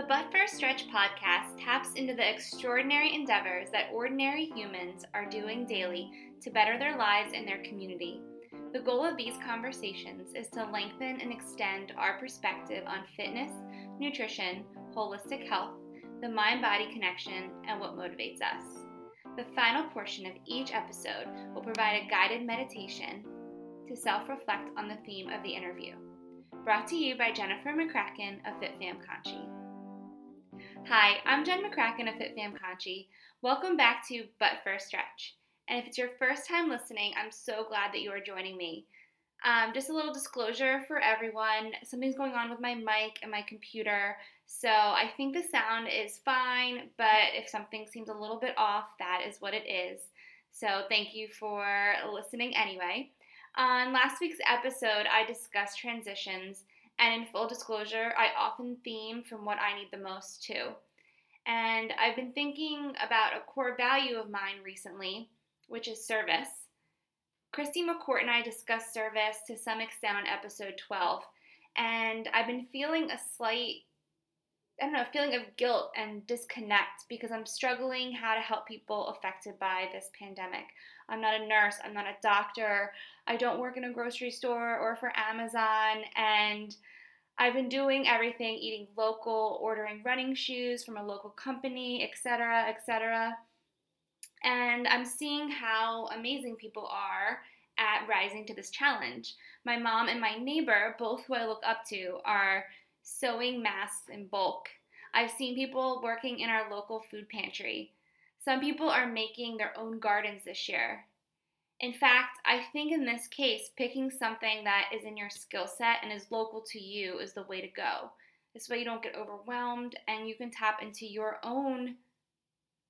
The But Stretch podcast taps into the extraordinary endeavors that ordinary humans are doing daily to better their lives and their community. The goal of these conversations is to lengthen and extend our perspective on fitness, nutrition, holistic health, the mind body connection, and what motivates us. The final portion of each episode will provide a guided meditation to self reflect on the theme of the interview. Brought to you by Jennifer McCracken of FitFam Conchi. Hi, I'm Jen McCracken of FitFam Conchi. Welcome back to But First Stretch. And if it's your first time listening, I'm so glad that you are joining me. Um, just a little disclosure for everyone something's going on with my mic and my computer, so I think the sound is fine, but if something seems a little bit off, that is what it is. So thank you for listening anyway. On last week's episode, I discussed transitions, and in full disclosure, I often theme from what I need the most too. And I've been thinking about a core value of mine recently, which is service. Christy McCourt and I discussed service to some extent on episode 12, and I've been feeling a slight I don't know, feeling of guilt and disconnect because I'm struggling how to help people affected by this pandemic. I'm not a nurse, I'm not a doctor, I don't work in a grocery store or for Amazon, and I've been doing everything eating local, ordering running shoes from a local company, etc., etc. And I'm seeing how amazing people are at rising to this challenge. My mom and my neighbor, both who I look up to, are sewing masks in bulk. I've seen people working in our local food pantry. Some people are making their own gardens this year. In fact, I think in this case, picking something that is in your skill set and is local to you is the way to go. This way, you don't get overwhelmed and you can tap into your own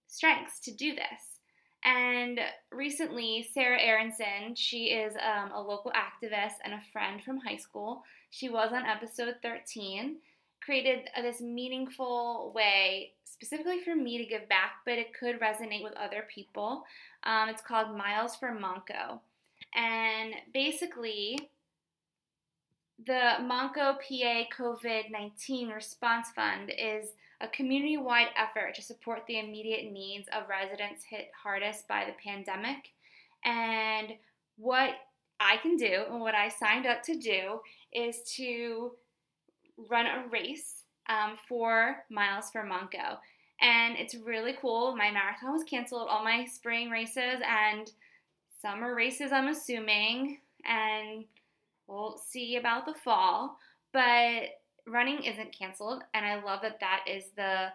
strengths to do this. And recently, Sarah Aronson, she is um, a local activist and a friend from high school. She was on episode 13, created this meaningful way specifically for me to give back, but it could resonate with other people. Um, it's called Miles for Montco. And basically, the Montco PA COVID 19 Response Fund is a community wide effort to support the immediate needs of residents hit hardest by the pandemic. And what I can do and what I signed up to do is to run a race um, for Miles for Montco. And it's really cool. My marathon was canceled, all my spring races and summer races, I'm assuming. And we'll see about the fall. But running isn't canceled, and I love that that is the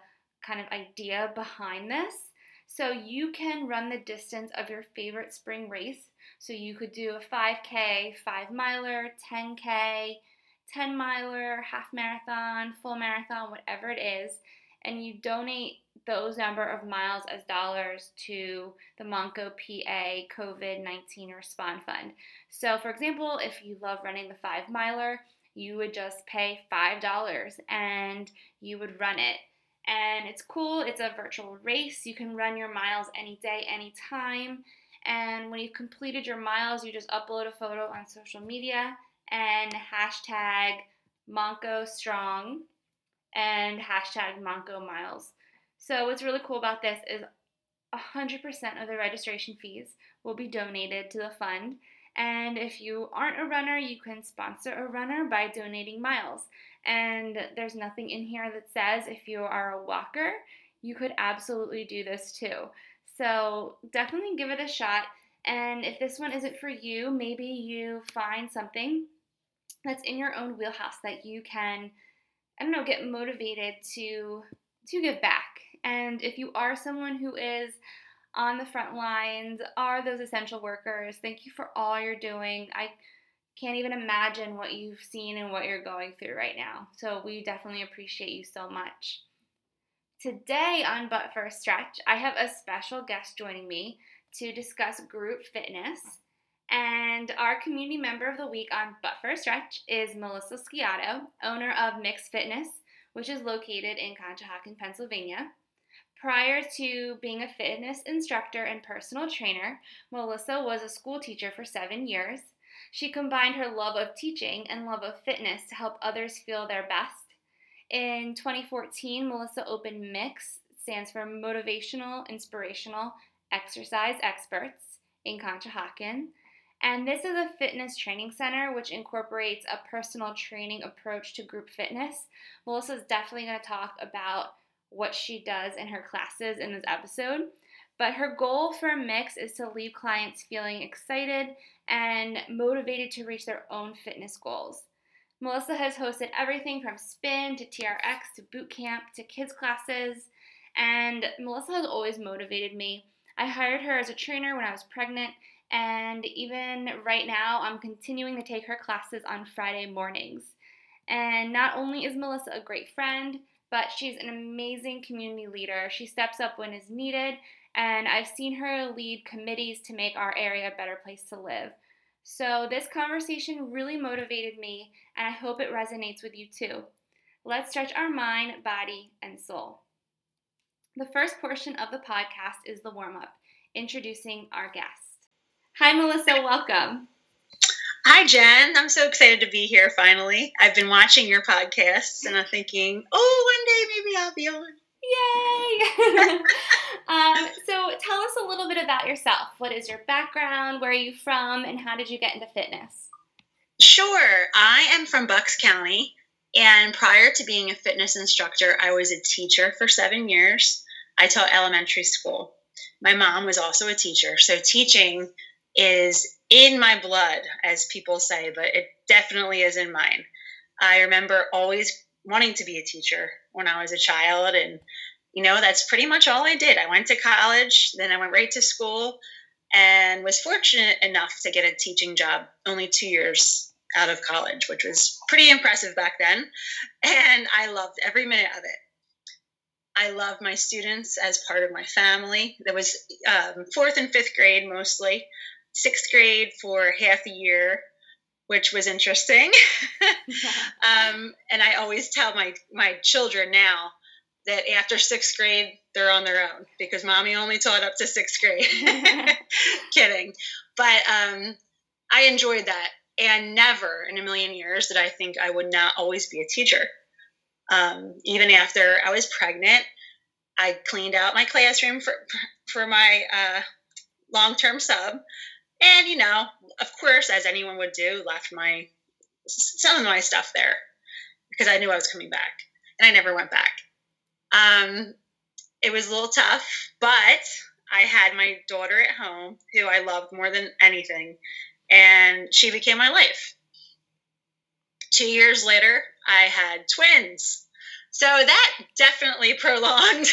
kind of idea behind this. So you can run the distance of your favorite spring race. So you could do a 5K, 5 miler, 10K, 10 miler, half marathon, full marathon, whatever it is, and you donate those number of miles as dollars to the Montco PA COVID 19 Respond Fund. So, for example, if you love running the five miler, you would just pay $5 and you would run it. And it's cool, it's a virtual race. You can run your miles any day, anytime. And when you've completed your miles, you just upload a photo on social media and hashtag Montco Strong and hashtag Montco Miles. So, what's really cool about this is 100% of the registration fees will be donated to the fund. And if you aren't a runner, you can sponsor a runner by donating miles. And there's nothing in here that says if you are a walker, you could absolutely do this too. So definitely give it a shot. And if this one isn't for you, maybe you find something that's in your own wheelhouse that you can I don't know get motivated to to give back. And if you are someone who is on the front lines, are those essential workers, thank you for all you're doing. I can't even imagine what you've seen and what you're going through right now. So we definitely appreciate you so much. Today on But First Stretch, I have a special guest joining me to discuss group fitness and our community member of the week on But First Stretch is Melissa Sciato, owner of Mix Fitness, which is located in Conshohocken, Pennsylvania. Prior to being a fitness instructor and personal trainer, Melissa was a school teacher for seven years. She combined her love of teaching and love of fitness to help others feel their best. In 2014, Melissa opened MIX, stands for Motivational Inspirational Exercise Experts in Conshohocken. And this is a fitness training center which incorporates a personal training approach to group fitness. Melissa is definitely going to talk about what she does in her classes in this episode. But her goal for Mix is to leave clients feeling excited and motivated to reach their own fitness goals. Melissa has hosted everything from spin to TRX to boot camp to kids classes, and Melissa has always motivated me. I hired her as a trainer when I was pregnant, and even right now, I'm continuing to take her classes on Friday mornings. And not only is Melissa a great friend, but she's an amazing community leader. She steps up when is needed, and I've seen her lead committees to make our area a better place to live. So, this conversation really motivated me, and I hope it resonates with you too. Let's stretch our mind, body, and soul. The first portion of the podcast is the warm up, introducing our guest. Hi, Melissa. Welcome. Hi, Jen. I'm so excited to be here finally. I've been watching your podcasts and I'm thinking, oh, one day maybe I'll be on. Yay! um, so, tell us a little bit about yourself. What is your background? Where are you from? And how did you get into fitness? Sure. I am from Bucks County. And prior to being a fitness instructor, I was a teacher for seven years. I taught elementary school. My mom was also a teacher. So, teaching is in my blood, as people say, but it definitely is in mine. I remember always wanting to be a teacher when I was a child, and you know, that's pretty much all I did. I went to college, then I went right to school, and was fortunate enough to get a teaching job only two years out of college, which was pretty impressive back then. And I loved every minute of it. I love my students as part of my family. There was um, fourth and fifth grade mostly sixth grade for half a year, which was interesting. um, and I always tell my my children now that after sixth grade they're on their own because mommy only taught up to sixth grade. Kidding, but um, I enjoyed that, and never in a million years did I think I would not always be a teacher. Um, even after I was pregnant, I cleaned out my classroom for for my uh, long term sub. And, you know, of course, as anyone would do, left my some of my stuff there because I knew I was coming back. And I never went back. Um, it was a little tough, but I had my daughter at home who I loved more than anything, and she became my life. Two years later, I had twins. So that definitely prolonged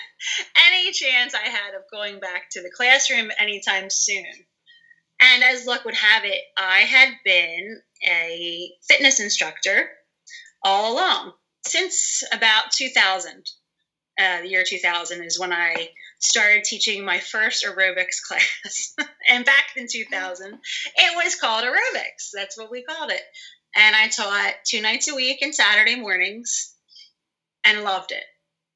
any chance I had of going back to the classroom anytime soon. And as luck would have it, I had been a fitness instructor all along since about 2000. Uh, the year 2000 is when I started teaching my first aerobics class. and back in 2000, it was called aerobics. That's what we called it. And I taught two nights a week and Saturday mornings and loved it.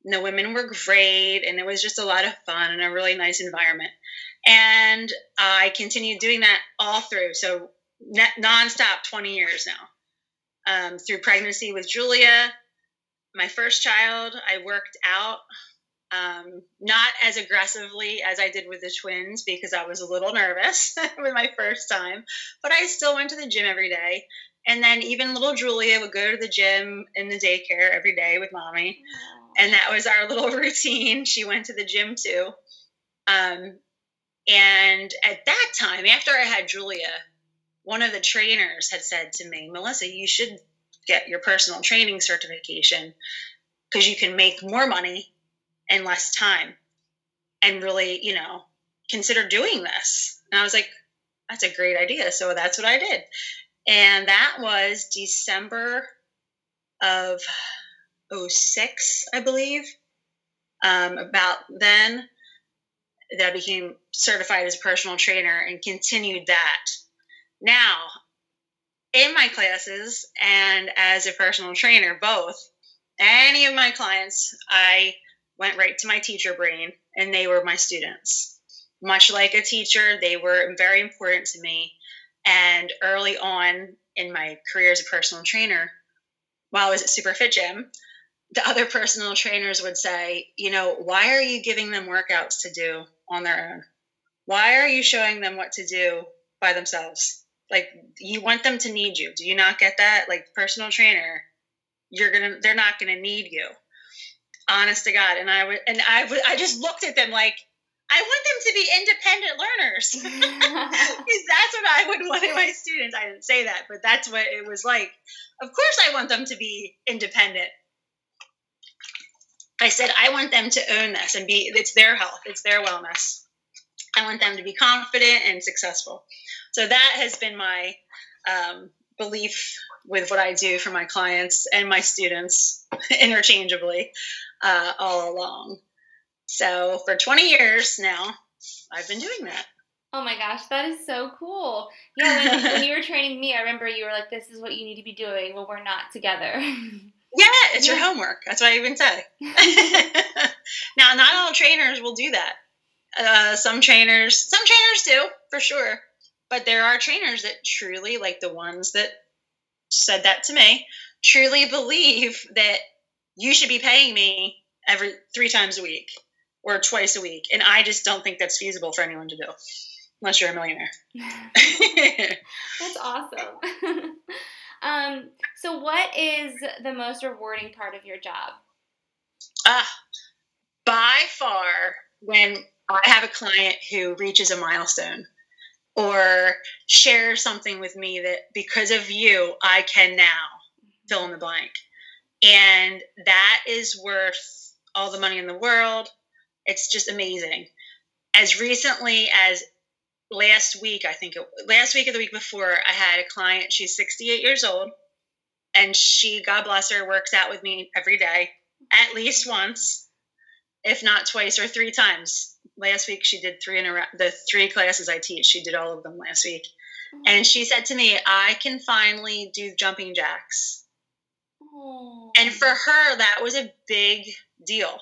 And the women were great, and it was just a lot of fun and a really nice environment. And I continued doing that all through. So nonstop, 20 years now. Um, through pregnancy with Julia, my first child, I worked out um, not as aggressively as I did with the twins because I was a little nervous with my first time, but I still went to the gym every day. And then even little Julia would go to the gym in the daycare every day with mommy. And that was our little routine. She went to the gym too. Um, and at that time, after I had Julia, one of the trainers had said to me, Melissa, you should get your personal training certification because you can make more money in less time and really, you know, consider doing this. And I was like, that's a great idea. So that's what I did. And that was December of 06, I believe. Um, about then, that I became certified as a personal trainer and continued that. Now, in my classes and as a personal trainer, both, any of my clients, I went right to my teacher brain and they were my students. Much like a teacher, they were very important to me. And early on in my career as a personal trainer, while I was at Superfit Gym, the other personal trainers would say, you know, why are you giving them workouts to do on their own? Why are you showing them what to do by themselves? Like you want them to need you. Do you not get that? Like personal trainer, you're gonna they're not gonna need you. Honest to God. And I would and I would I just looked at them like I want them to be independent learners. Because that's what I would want in my students. I didn't say that, but that's what it was like. Of course I want them to be independent I said, I want them to own this and be, it's their health, it's their wellness. I want them to be confident and successful. So that has been my um, belief with what I do for my clients and my students interchangeably uh, all along. So for 20 years now, I've been doing that. Oh my gosh, that is so cool. Yeah, when, when you were training me, I remember you were like, this is what you need to be doing when we're not together. Yeah, it's yeah. your homework. That's what I even say. now, not all trainers will do that. Uh, some trainers, some trainers do for sure, but there are trainers that truly, like the ones that said that to me, truly believe that you should be paying me every three times a week or twice a week, and I just don't think that's feasible for anyone to do, unless you're a millionaire. that's awesome. Um, so, what is the most rewarding part of your job? Ah, by far, when I have a client who reaches a milestone or shares something with me that because of you, I can now fill in the blank. And that is worth all the money in the world. It's just amazing. As recently as last week, I think it, last week or the week before, I had a client. She's 68 years old, and she, God bless her, works out with me every day, at least once, if not twice or three times. Last week, she did three in a the three classes I teach. She did all of them last week, and she said to me, "I can finally do jumping jacks." And for her, that was a big deal.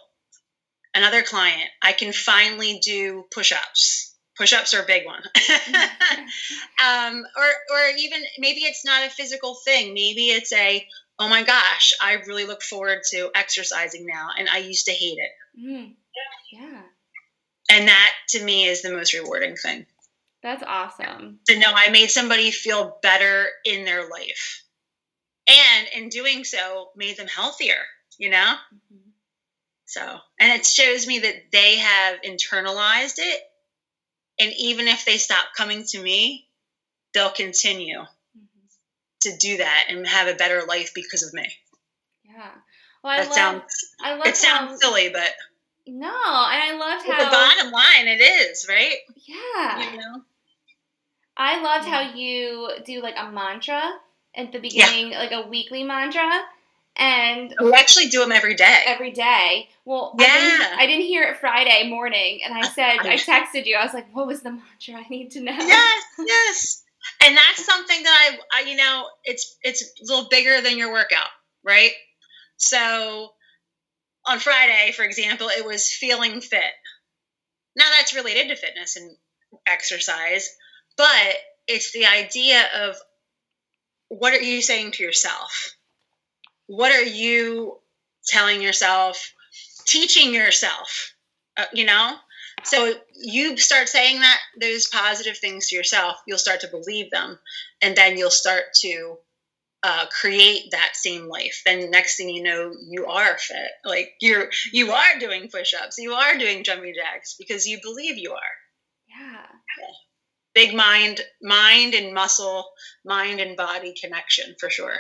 Another client, I can finally do push ups push-ups are a big one. Um, or or even maybe it's not a physical thing. Maybe it's a oh my gosh i really look forward to exercising now and i used to hate it. Mm. yeah. And that to me is the most rewarding thing. That's awesome. To know i made somebody feel better in their life. And in doing so made them healthier you know? Mm-hmm. so and it shows me that they have internalized it and even if they stop coming to me, they'll continue mm-hmm. to do that and have a better life because of me. Yeah. Well, I that love, sounds, I love it sounds how, silly, but no, and I loved how the bottom line it is, right? Yeah. You know? I loved yeah. how you do like a mantra at the beginning, yeah. like a weekly mantra. And we actually do them every day. Every day. Well, yeah. I didn't, I didn't hear it Friday morning, and I said I texted you. I was like, "What was the mantra? I need to know." Yes, yes. And that's something that I, I, you know, it's it's a little bigger than your workout, right? So on Friday, for example, it was feeling fit. Now that's related to fitness and exercise, but it's the idea of what are you saying to yourself? What are you telling yourself, teaching yourself, uh, you know? So you start saying that those positive things to yourself, you'll start to believe them, and then you'll start to uh, create that same life. Then next thing you know, you are fit. Like you're you are doing push-ups, you are doing jumping jacks because you believe you are. Yeah. Big mind, mind and muscle, mind and body connection for sure.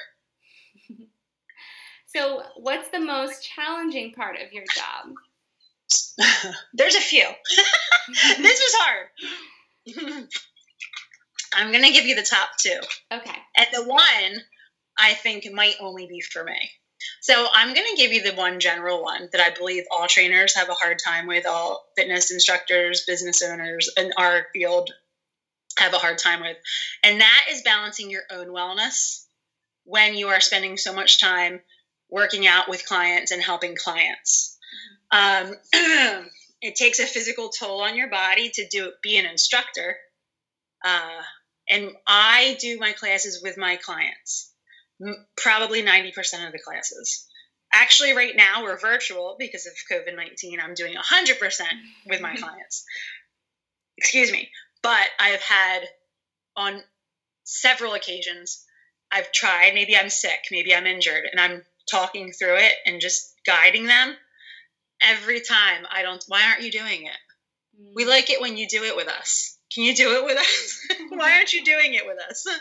So, what's the most challenging part of your job? There's a few. this was hard. I'm going to give you the top two. Okay. And the one I think might only be for me. So I'm going to give you the one general one that I believe all trainers have a hard time with, all fitness instructors, business owners in our field have a hard time with. And that is balancing your own wellness when you are spending so much time working out with clients and helping clients. Um, it takes a physical toll on your body to do be an instructor. Uh, and I do my classes with my clients, probably 90% of the classes. Actually, right now we're virtual because of COVID 19. I'm doing 100% with my clients. Excuse me. But I've had on several occasions, I've tried, maybe I'm sick, maybe I'm injured, and I'm talking through it and just guiding them. Every time I don't, why aren't you doing it? Mm. We like it when you do it with us. Can you do it with us? why aren't you doing it with us?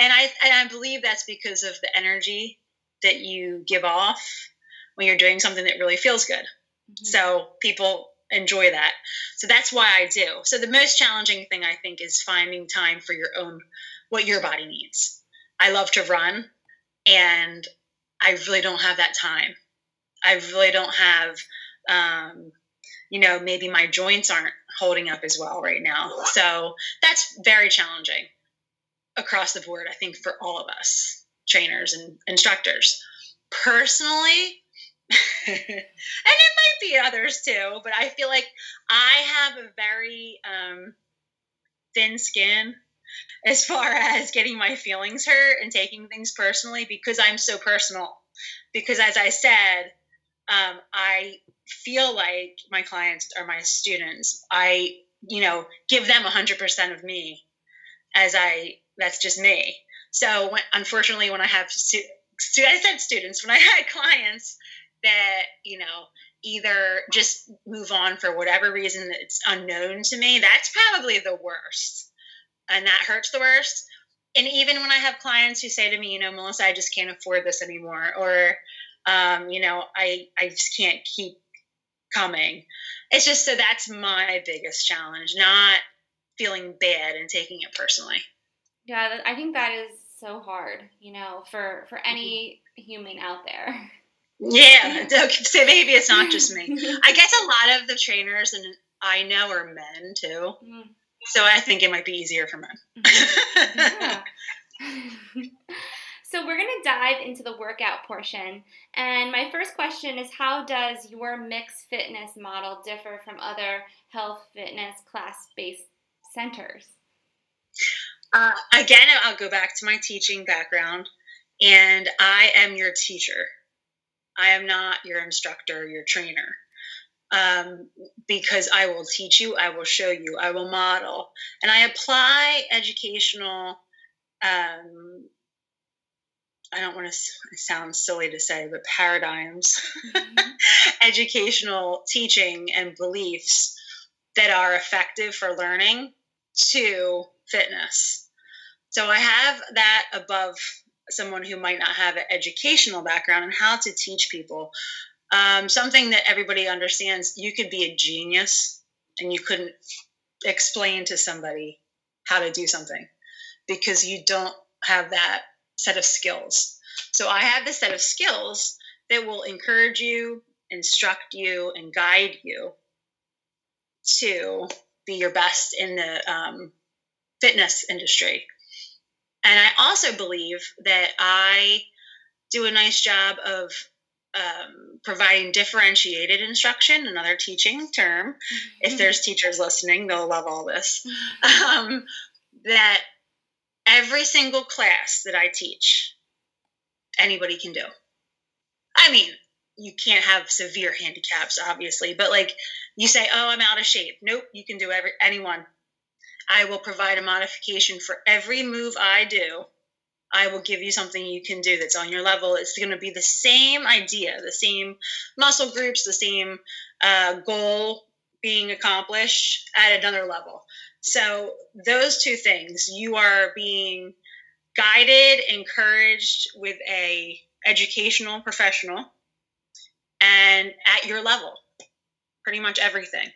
And I, and I believe that's because of the energy that you give off when you're doing something that really feels good. Mm-hmm. So people enjoy that. So that's why I do. So the most challenging thing I think is finding time for your own what your body needs. I love to run and I really don't have that time. I really don't have um, you know, maybe my joints aren't holding up as well right now. So that's very challenging across the board, I think, for all of us, trainers and instructors. Personally, and it might be others too, but I feel like I have a very um, thin skin as far as getting my feelings hurt and taking things personally because I'm so personal. Because as I said, um, I feel like my clients are my students. I, you know, give them 100% of me as I, that's just me. So when, unfortunately, when I have, stu- I said students, when I had clients that, you know, either just move on for whatever reason that's unknown to me, that's probably the worst. And that hurts the worst. And even when I have clients who say to me, you know, Melissa, I just can't afford this anymore, or, um, you know, I, I just can't keep coming. It's just so that's my biggest challenge, not feeling bad and taking it personally. Yeah, I think that is so hard, you know, for for any human out there. Yeah, so maybe it's not just me. I guess a lot of the trainers and I know are men too. Mm. So I think it might be easier for men. So we're going to dive into the workout portion. And my first question is how does your mixed fitness model differ from other health fitness class-based centers? Uh, again, I'll go back to my teaching background, and I am your teacher. I am not your instructor, your trainer. Um, because I will teach you, I will show you, I will model, and I apply educational um, I don't want to sound silly to say, but paradigms, mm-hmm. educational teaching and beliefs that are effective for learning to fitness. So I have that above someone who might not have an educational background and how to teach people. Um, something that everybody understands you could be a genius and you couldn't explain to somebody how to do something because you don't have that set of skills. So I have this set of skills that will encourage you, instruct you, and guide you to be your best in the um, fitness industry. And I also believe that I do a nice job of um, providing differentiated instruction, another teaching term. Mm-hmm. If there's teachers listening, they'll love all this. Mm-hmm. Um, that every single class that I teach, anybody can do. I mean, you can't have severe handicaps, obviously, but like you say, oh, I'm out of shape. Nope, you can do every anyone. I will provide a modification for every move I do. I will give you something you can do that's on your level. It's going to be the same idea, the same muscle groups, the same uh, goal being accomplished at another level. So those two things, you are being guided, encouraged with a educational professional and at your level. Pretty much everything.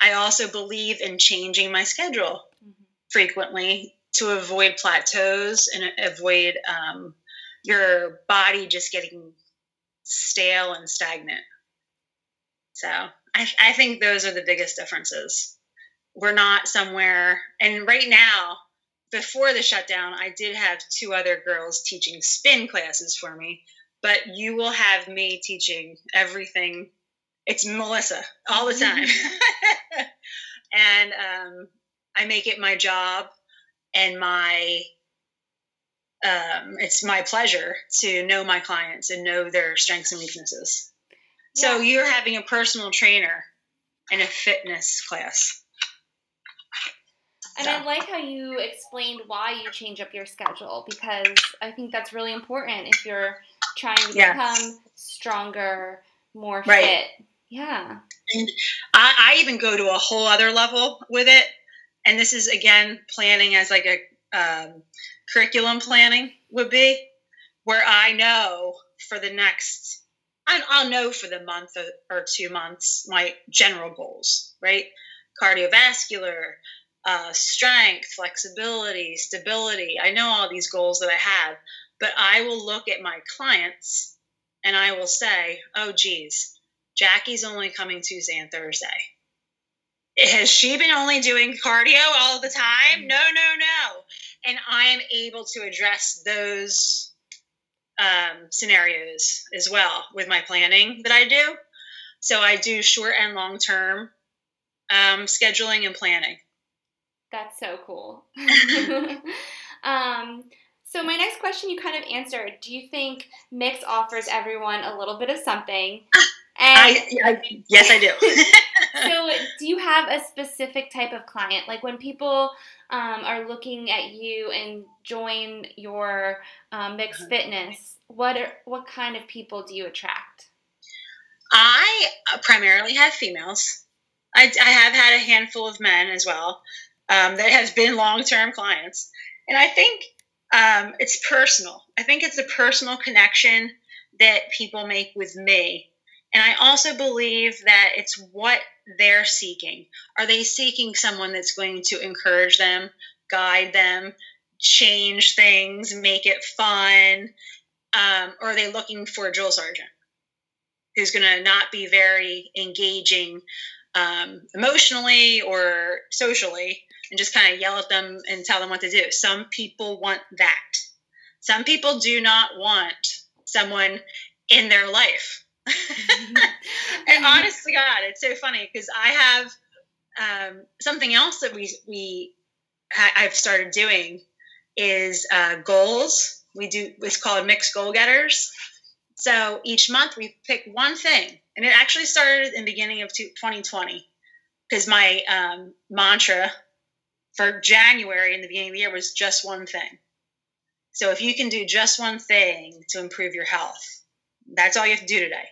I also believe in changing my schedule mm-hmm. frequently to avoid plateaus and avoid um, your body just getting stale and stagnant. So I, I think those are the biggest differences we're not somewhere. And right now, before the shutdown, I did have two other girls teaching spin classes for me, but you will have me teaching everything. It's Melissa all the time. and um, I make it my job and my um, it's my pleasure to know my clients and know their strengths and weaknesses. Yeah. So you're having a personal trainer in a fitness class. And so. I like how you explained why you change up your schedule because I think that's really important if you're trying to yes. become stronger, more right. fit. Yeah. And I, I even go to a whole other level with it. And this is again planning as like a um, curriculum planning would be, where I know for the next, I'll know for the month or two months my general goals, right? Cardiovascular, uh, strength, flexibility, stability. I know all these goals that I have, but I will look at my clients and I will say, oh, geez, Jackie's only coming Tuesday and Thursday. Has she been only doing cardio all the time? No, no, no. And I am able to address those um, scenarios as well with my planning that I do. So I do short and long term um, scheduling and planning. That's so cool. um, so my next question you kind of answered. Do you think Mix offers everyone a little bit of something? And I, I, yes, I do. so, do you have a specific type of client? Like when people um, are looking at you and join your um, mixed uh-huh. fitness, what are what kind of people do you attract? I uh, primarily have females. I, I have had a handful of men as well um, that has been long term clients, and I think um, it's personal. I think it's a personal connection that people make with me and I also believe that it's what they're seeking. Are they seeking someone that's going to encourage them, guide them, change things, make it fun? Um, or are they looking for a drill sergeant who's going to not be very engaging um, emotionally or socially and just kind of yell at them and tell them what to do? Some people want that. Some people do not want someone in their life and honestly, God, it's so funny because I have um, something else that we we ha- I've started doing is uh, goals. We do it's called mixed goal getters. So each month we pick one thing, and it actually started in the beginning of 2020 because my um, mantra for January in the beginning of the year was just one thing. So if you can do just one thing to improve your health, that's all you have to do today.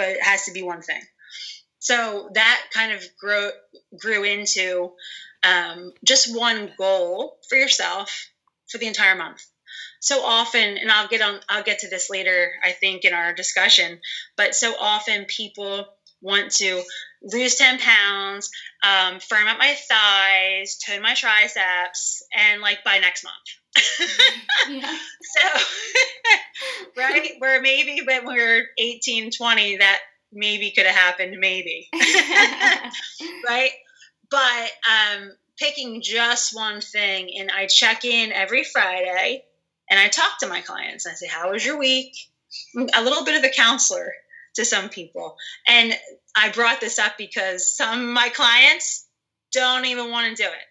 But it has to be one thing. So that kind of grew grew into um, just one goal for yourself for the entire month. So often, and I'll get on, I'll get to this later, I think, in our discussion. But so often, people want to lose 10 pounds, um, firm up my thighs, tone my triceps, and like by next month. Yeah. So, right? Where maybe when we are 18, 20, that maybe could have happened, maybe. right? But um, picking just one thing, and I check in every Friday and I talk to my clients. I say, How was your week? A little bit of a counselor to some people. And I brought this up because some of my clients don't even want to do it.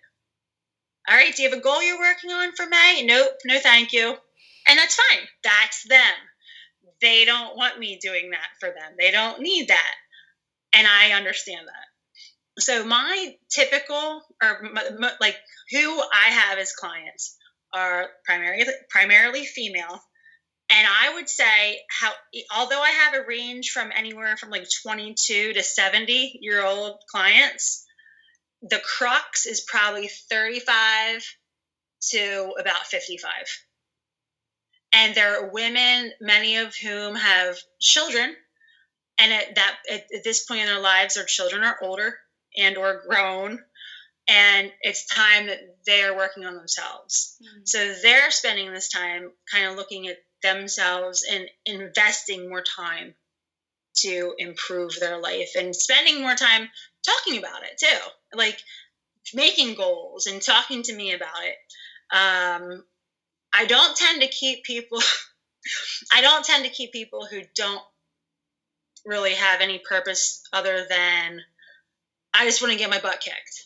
All right, do you have a goal you're working on for May? Nope, no thank you. And that's fine. That's them. They don't want me doing that for them. They don't need that. And I understand that. So my typical or like who I have as clients are primarily primarily female and I would say how although I have a range from anywhere from like 22 to 70 year old clients, the crux is probably 35 to about 55. And there are women, many of whom have children, and at that at, this point in their lives, their children are older and or grown, and it's time that they are working on themselves. Mm-hmm. So they're spending this time kind of looking at themselves and investing more time to improve their life and spending more time talking about it too like making goals and talking to me about it. Um, i don't tend to keep people i don't tend to keep people who don't really have any purpose other than i just want to get my butt kicked.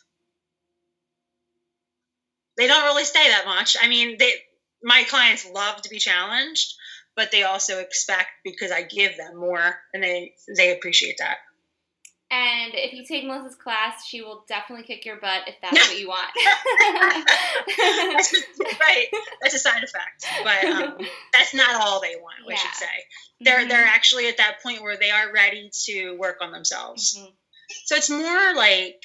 They don't really stay that much. I mean they my clients love to be challenged, but they also expect because I give them more and they they appreciate that. And if you take Melissa's class, she will definitely kick your butt if that's what you want. right, that's a side effect, but um, that's not all they want. Yeah. We should say they're mm-hmm. they're actually at that point where they are ready to work on themselves. Mm-hmm. So it's more like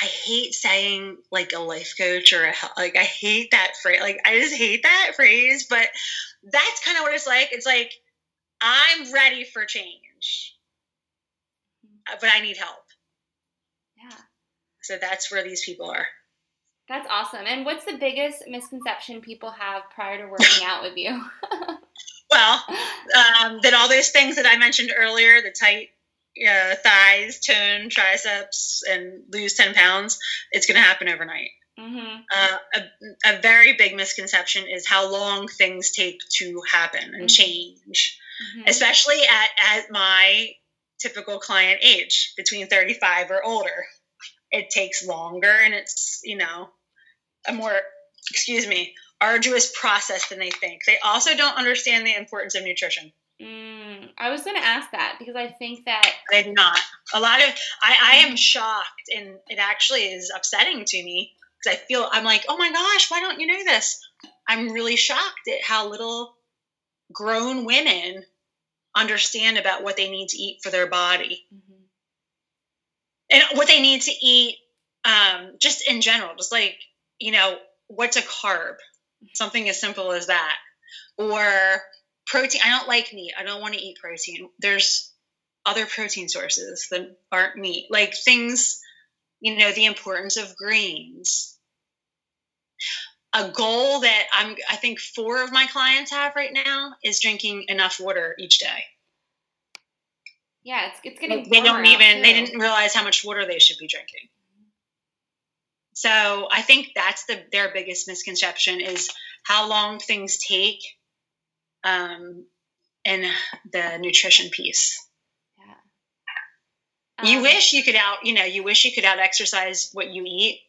I hate saying like a life coach or a like I hate that phrase. Like I just hate that phrase, but that's kind of what it's like. It's like I'm ready for change, but I need help. Yeah. So that's where these people are. That's awesome. And what's the biggest misconception people have prior to working out with you? well, um, that all those things that I mentioned earlier, the tight uh, thighs, tone, triceps, and lose 10 pounds, it's going to happen overnight. Mm-hmm. Uh, a, a, very big misconception is how long things take to happen and mm-hmm. change, mm-hmm. especially at, at my typical client age, between 35 or older. It takes longer and it's, you know, a more, excuse me, arduous process than they think. They also don't understand the importance of nutrition. Mm, I was going to ask that because I think that they do not. A lot of I, I am shocked, and it actually is upsetting to me because I feel I'm like, oh my gosh, why don't you know this? I'm really shocked at how little grown women understand about what they need to eat for their body mm-hmm. and what they need to eat um, just in general just like you know what's a carb something as simple as that or protein. I don't like meat. I don't want to eat protein. There's other protein sources that aren't meat, like things, you know, the importance of greens. A goal that I'm, I think four of my clients have right now is drinking enough water each day. Yeah, it's, it's getting. They don't even. They didn't realize how much water they should be drinking. So I think that's the their biggest misconception is how long things take um, and the nutrition piece. Yeah. Um, you wish you could out, you know, you wish you could out exercise what you eat.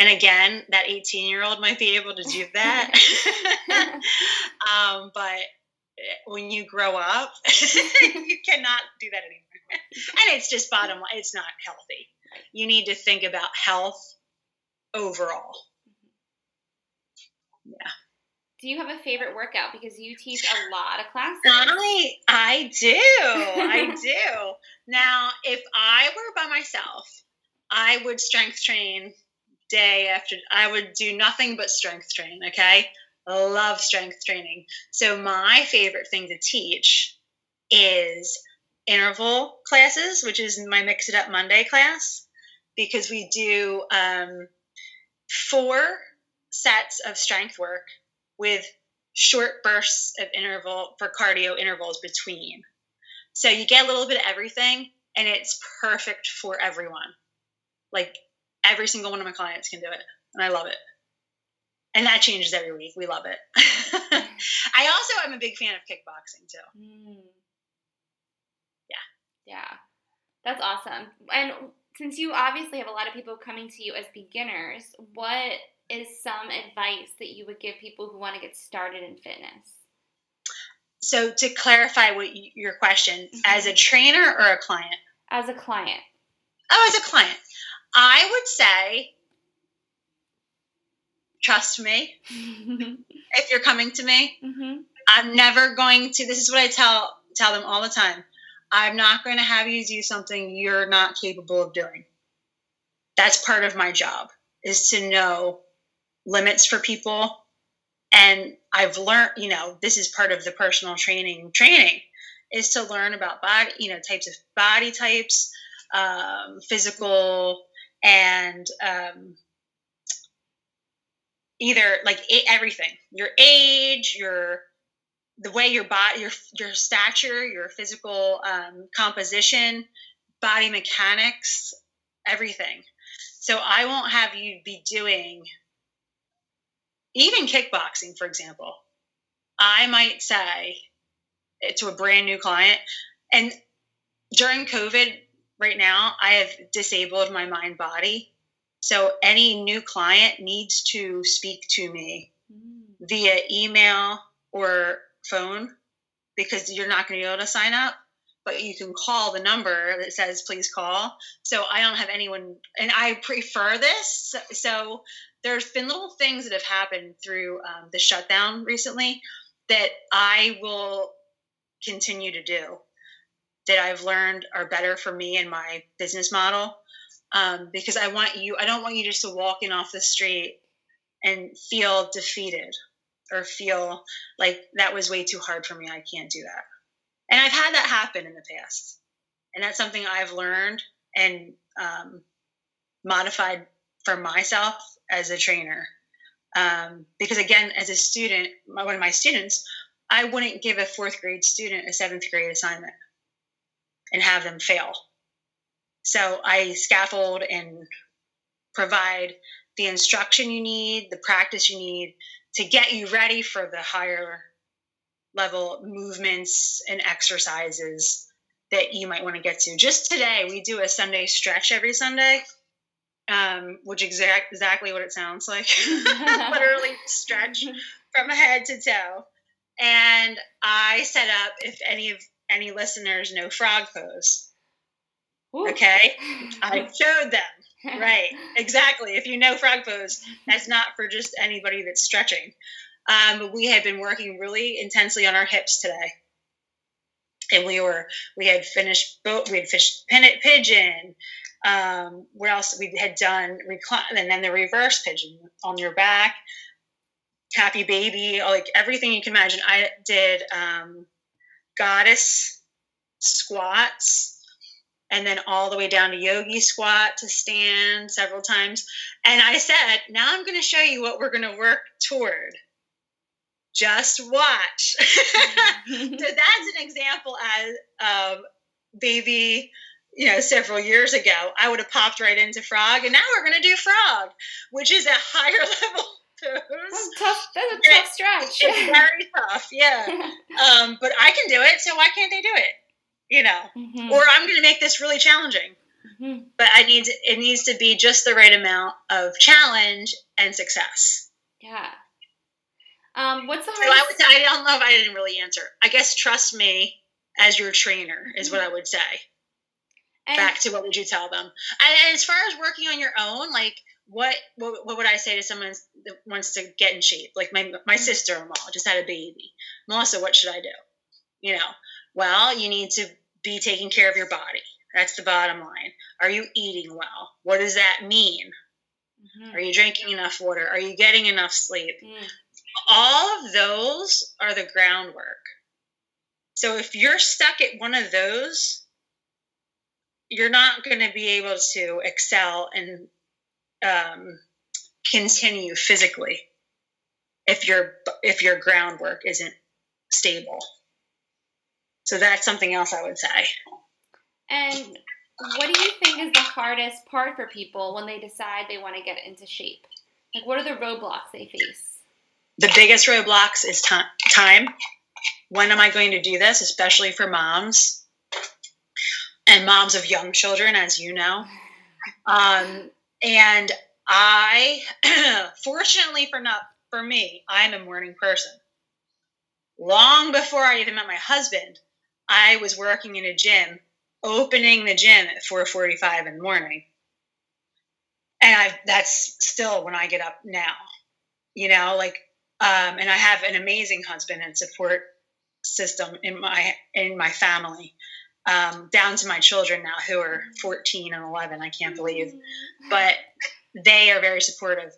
And again, that 18 year old might be able to do that. um, but eh, when you grow up, you cannot do that anymore. And it's just bottom line, it's not healthy. You need to think about health overall. Yeah. Do you have a favorite workout? Because you teach a lot of classes. I, I do. I do. Now, if I were by myself, I would strength train day after. I would do nothing but strength train. Okay, love strength training. So my favorite thing to teach is interval classes, which is my Mix It Up Monday class, because we do um, four sets of strength work with short bursts of interval for cardio intervals between. So you get a little bit of everything and it's perfect for everyone. Like every single one of my clients can do it and I love it. And that changes every week. We love it. I also am a big fan of kickboxing too. Mm. Yeah. Yeah. That's awesome. And since you obviously have a lot of people coming to you as beginners, what is some advice that you would give people who want to get started in fitness? So, to clarify what you, your question, mm-hmm. as a trainer or a client? As a client. Oh, as a client. I would say trust me if you're coming to me. Mm-hmm. I'm never going to, this is what I tell tell them all the time. I'm not going to have you do something you're not capable of doing. That's part of my job is to know limits for people. And I've learned, you know, this is part of the personal training training is to learn about body, you know, types of body types, um, physical, and um, either like everything, your age, your the way your body, your your stature, your physical um, composition, body mechanics, everything. So I won't have you be doing even kickboxing, for example, I might say to a brand new client, and during COVID right now, I have disabled my Mindbody. So any new client needs to speak to me mm. via email or phone because you're not going to be able to sign up but you can call the number that says please call so i don't have anyone and i prefer this so there's been little things that have happened through um, the shutdown recently that i will continue to do that i've learned are better for me and my business model um, because i want you i don't want you just to walk in off the street and feel defeated or feel like that was way too hard for me. I can't do that. And I've had that happen in the past. And that's something I've learned and um, modified for myself as a trainer. Um, because again, as a student, one of my students, I wouldn't give a fourth grade student a seventh grade assignment and have them fail. So I scaffold and provide the instruction you need, the practice you need to get you ready for the higher level movements and exercises that you might want to get to. Just today, we do a Sunday stretch every Sunday, um, which exact exactly what it sounds like. Literally stretch from head to toe. And I set up if any of any listeners know frog pose. Ooh. Okay, I showed them right, exactly. If you know frog pose, that's not for just anybody that's stretching. Um, we had been working really intensely on our hips today, and we were we had finished boat, we had finished pigeon. Um, what else we had done? Recline, and then the reverse pigeon on your back, happy baby, like everything you can imagine. I did um, goddess squats and then all the way down to yogi squat to stand several times. And I said, now I'm going to show you what we're going to work toward. Just watch. so that's an example as of baby, you know, several years ago. I would have popped right into frog, and now we're going to do frog, which is a higher level That's tough. That's a tough stretch. It's very tough, yeah. um, but I can do it, so why can't they do it? you know, mm-hmm. or I'm going to make this really challenging. Mm-hmm. But I need to, it needs to be just the right amount of challenge and success. Yeah. Um, what's the hardest? So I, would, I don't know if I didn't really answer. I guess trust me as your trainer is mm-hmm. what I would say. And Back to what would you tell them? And as far as working on your own, like what what, what would I say to someone that wants to get in shape? Like my my sister in law just had a baby. Melissa, what should I do? You know, well, you need to be taking care of your body. That's the bottom line. Are you eating well? What does that mean? Mm-hmm. Are you drinking enough water? Are you getting enough sleep? Mm. All of those are the groundwork. So if you're stuck at one of those, you're not going to be able to excel and um, continue physically if your if your groundwork isn't stable. So that's something else I would say. And what do you think is the hardest part for people when they decide they want to get into shape? Like, what are the roadblocks they face? The biggest roadblocks is t- time. When am I going to do this, especially for moms and moms of young children, as you know? Um, and I, fortunately for not for me, I'm a morning person. Long before I even met my husband, I was working in a gym, opening the gym at 4:45 in the morning. And I that's still when I get up now. You know, like um, and I have an amazing husband and support system in my in my family. Um, down to my children now who are 14 and 11 i can't believe. But they are very supportive.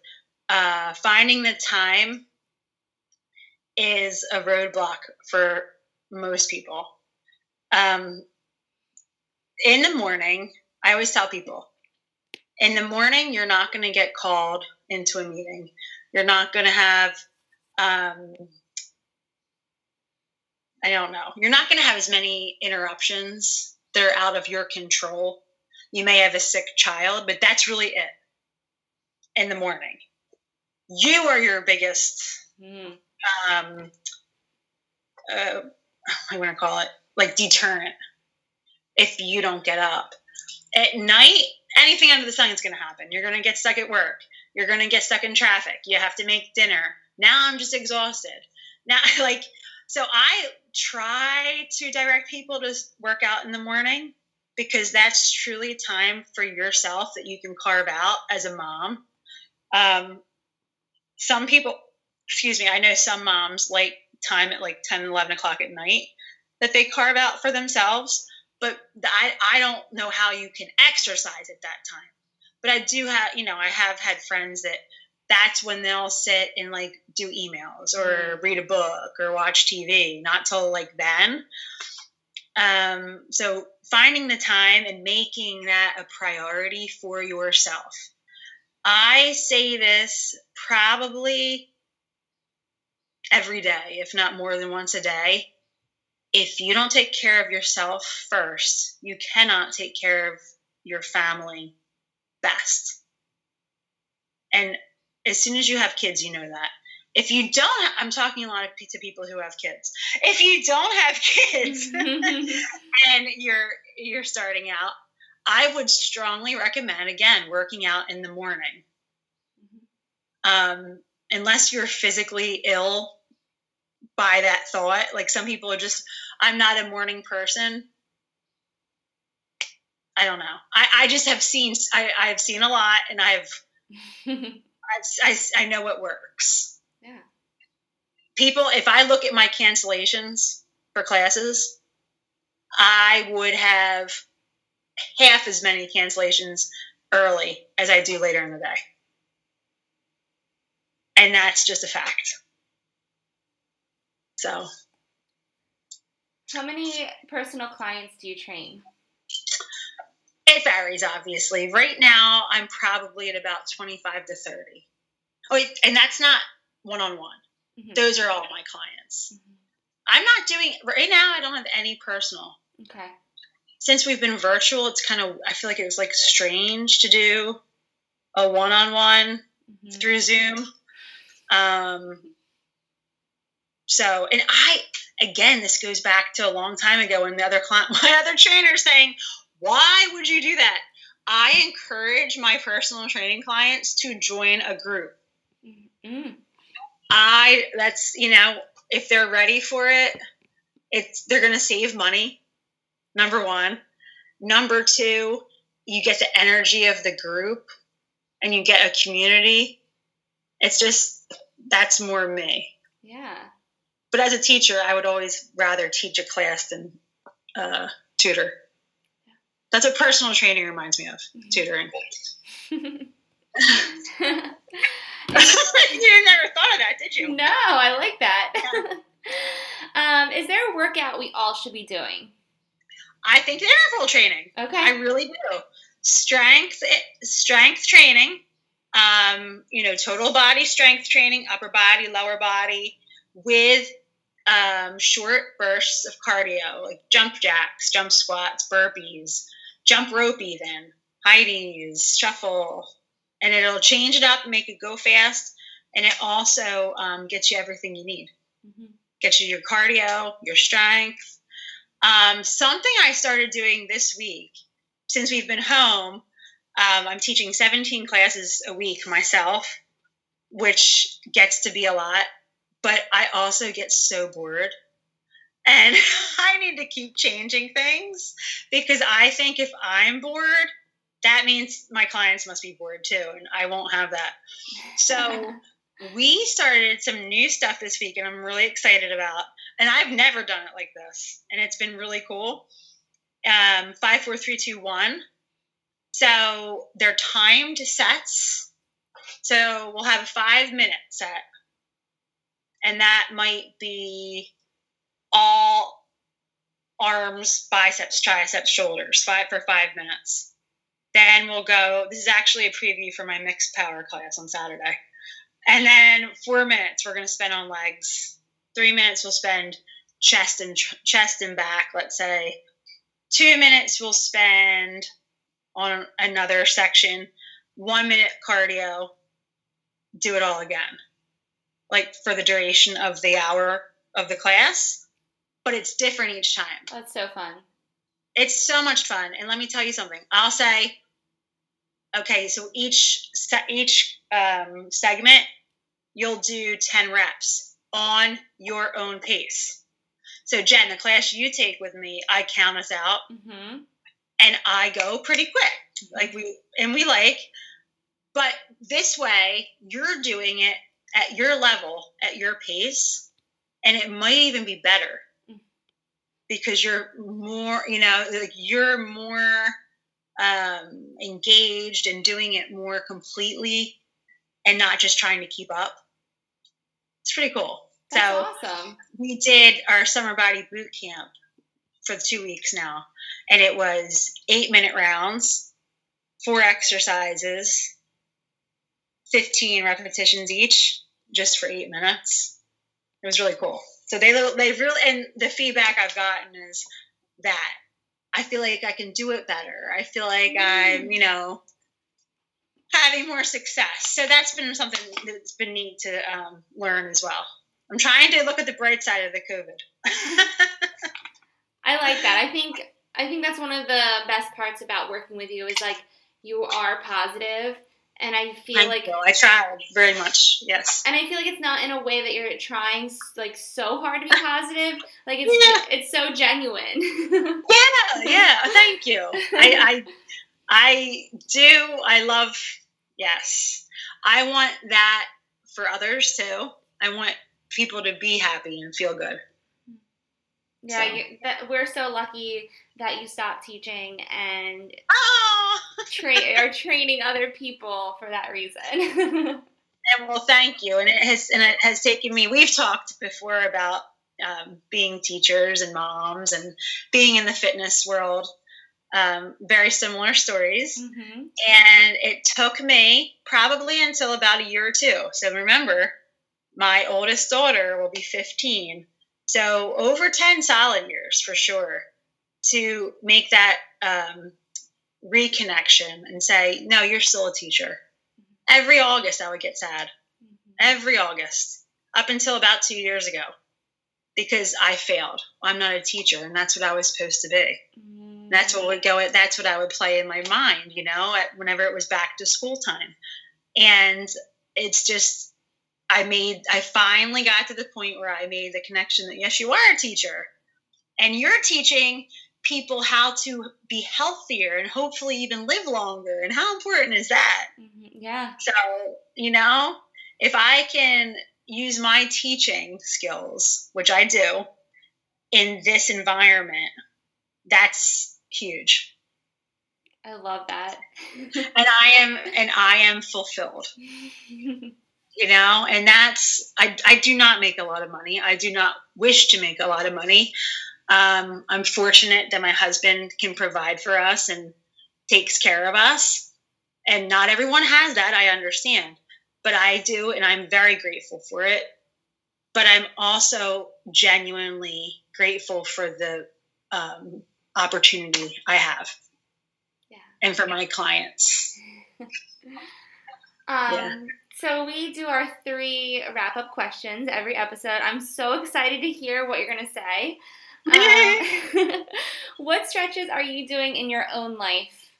Uh, finding the time is a roadblock for most people. Um, in the morning, I always tell people, in the morning, you're not going to get called into a meeting. You're not going to have, um, I don't know, you're not going to have as many interruptions. They're out of your control. You may have a sick child, but that's really it in the morning. You are your biggest, mm. um, uh, I want to call it like deterrent if you don't get up. At night, anything under the sun is going to happen. You're going to get stuck at work. You're going to get stuck in traffic. You have to make dinner. Now I'm just exhausted. Now, like, so I try to direct people to work out in the morning because that's truly time for yourself that you can carve out as a mom. Um, some people, excuse me, I know some moms like time at like 10, 11 o'clock at night that they carve out for themselves, but I, I don't know how you can exercise at that time. But I do have, you know, I have had friends that that's when they'll sit and like do emails or mm. read a book or watch TV, not till like then. Um, so finding the time and making that a priority for yourself. I say this probably every day, if not more than once a day. If you don't take care of yourself first, you cannot take care of your family best. And as soon as you have kids, you know that. If you don't, I'm talking a lot of to people who have kids. If you don't have kids and you're you're starting out, I would strongly recommend again working out in the morning. Um, unless you're physically ill by that thought, like some people are just, I'm not a morning person. I don't know. I, I just have seen I, I've seen a lot and I've I, I know it works. Yeah. People, if I look at my cancellations for classes, I would have half as many cancellations early as I do later in the day. And that's just a fact. So, how many personal clients do you train? It varies, obviously. Right now, I'm probably at about 25 to 30. Oh, and that's not one on one. Those are all my clients. Mm-hmm. I'm not doing, right now, I don't have any personal. Okay. Since we've been virtual, it's kind of, I feel like it was like strange to do a one on one through Zoom. Um, so, and I, again, this goes back to a long time ago when the other client, my other trainer saying, why would you do that? I encourage my personal training clients to join a group. Mm-hmm. I that's you know if they're ready for it, it's they're going to save money. Number 1. Number 2, you get the energy of the group and you get a community. It's just that's more me. Yeah. But as a teacher, I would always rather teach a class than uh, tutor. That's what personal training reminds me of mm-hmm. tutoring. you never thought of that, did you? No, I like that. um, is there a workout we all should be doing? I think interval training. Okay. I really do. Strength, strength training. Um, you know, total body strength training, upper body, lower body, with um, short bursts of cardio, like jump jacks, jump squats, burpees, jump rope even, high knees, shuffle, and it'll change it up, make it go fast, and it also um, gets you everything you need. Mm-hmm. Gets you your cardio, your strength. Um, something I started doing this week, since we've been home, um, I'm teaching 17 classes a week myself, which gets to be a lot, but I also get so bored and I need to keep changing things because I think if I'm bored, that means my clients must be bored too, and I won't have that. So we started some new stuff this week, and I'm really excited about. And I've never done it like this, and it's been really cool. Um, five, four, three, two, one. So they're timed sets. So we'll have a five minute set, and that might be all arms, biceps, triceps, shoulders, five for five minutes. Then we'll go. This is actually a preview for my mixed power class on Saturday. And then four minutes we're going to spend on legs. Three minutes we'll spend chest and chest and back. Let's say two minutes we'll spend on another section. One minute cardio. Do it all again, like for the duration of the hour of the class but it's different each time. That's so fun. It's so much fun. And let me tell you something. I'll say, okay, so each each um, segment you'll do 10 reps on your own pace. So, Jen, the class you take with me, I count us out Mm-hmm. and I go pretty quick. Like we, and we like, but this way you're doing it at your level, at your pace, and it might even be better. Because you're more, you know, like you're more um, engaged and doing it more completely and not just trying to keep up. It's pretty cool. That's so awesome. we did our summer body boot camp for two weeks now, and it was eight minute rounds, four exercises, 15 repetitions each, just for eight minutes. It was really cool. So they they really and the feedback I've gotten is that I feel like I can do it better. I feel like I'm you know having more success. So that's been something that's been neat to um, learn as well. I'm trying to look at the bright side of the COVID. I like that. I think I think that's one of the best parts about working with you is like you are positive, and I feel Thank like you. I tried very much. Yes. and I feel like it's not in a way that you're trying like so hard to be positive. Like it's Yeah. it's so genuine. Yeah. Yeah. Thank you. I, I I do. I love. Yes. I want that for others too. I want people to be happy and feel good. Yeah, So. you, that, we're so lucky that you stopped teaching and Oh. tra- are training other people for that reason. And well, thank you. And it has and it has taken me. We've talked before about um, being teachers and moms and being in the fitness world. Um, very similar stories. hmm And it took me probably until about a year or two. So remember, my oldest daughter will be 15. So over 10 solid years for sure to make that um, reconnection and say, no, you're still a teacher. Every August, I would get sad. Every August, up until about two years ago, because I failed. I'm not a teacher, and that's what I was supposed to be Mm-hmm. that's what would go that's what i would play in my mind you know at, whenever it was back to school time and it's just i made i finally got to the point where i made the connection that yes you are a teacher and you're teaching people how to be healthier and hopefully even live longer and how important is that Mhm. Yeah. so you know if i can use my teaching skills which i do in this environment that's huge I love that. and I am and I am fulfilled. You know, and that's I I do not make a lot of money. I do not wish to make a lot of money. Um, I'm fortunate that my husband can provide for us and takes care of us. And not everyone has that, I understand. But I do, and I'm very grateful for it. But I'm also genuinely grateful for the um, opportunity I have yeah. and for my clients. Um, Yeah. So we do our three wrap up questions every episode. I'm so excited to hear what you're gonna say. Um, what stretches are you doing in your own life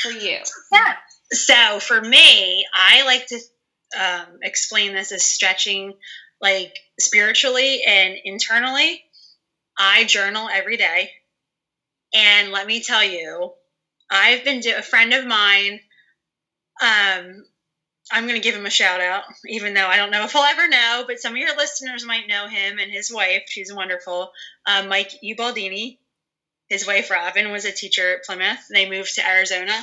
for you? Yeah. So for me, I like to um, explain this as stretching, like spiritually and internally. I journal every day, and let me tell you, I've been do- a friend of mine. Um, I'm going to give him a shout out, even though I don't know if he'll ever know, but some of your listeners might know him and his wife. She's wonderful. Um, Mike Ubaldini, his wife Robin, was a teacher at Plymouth. They moved to Arizona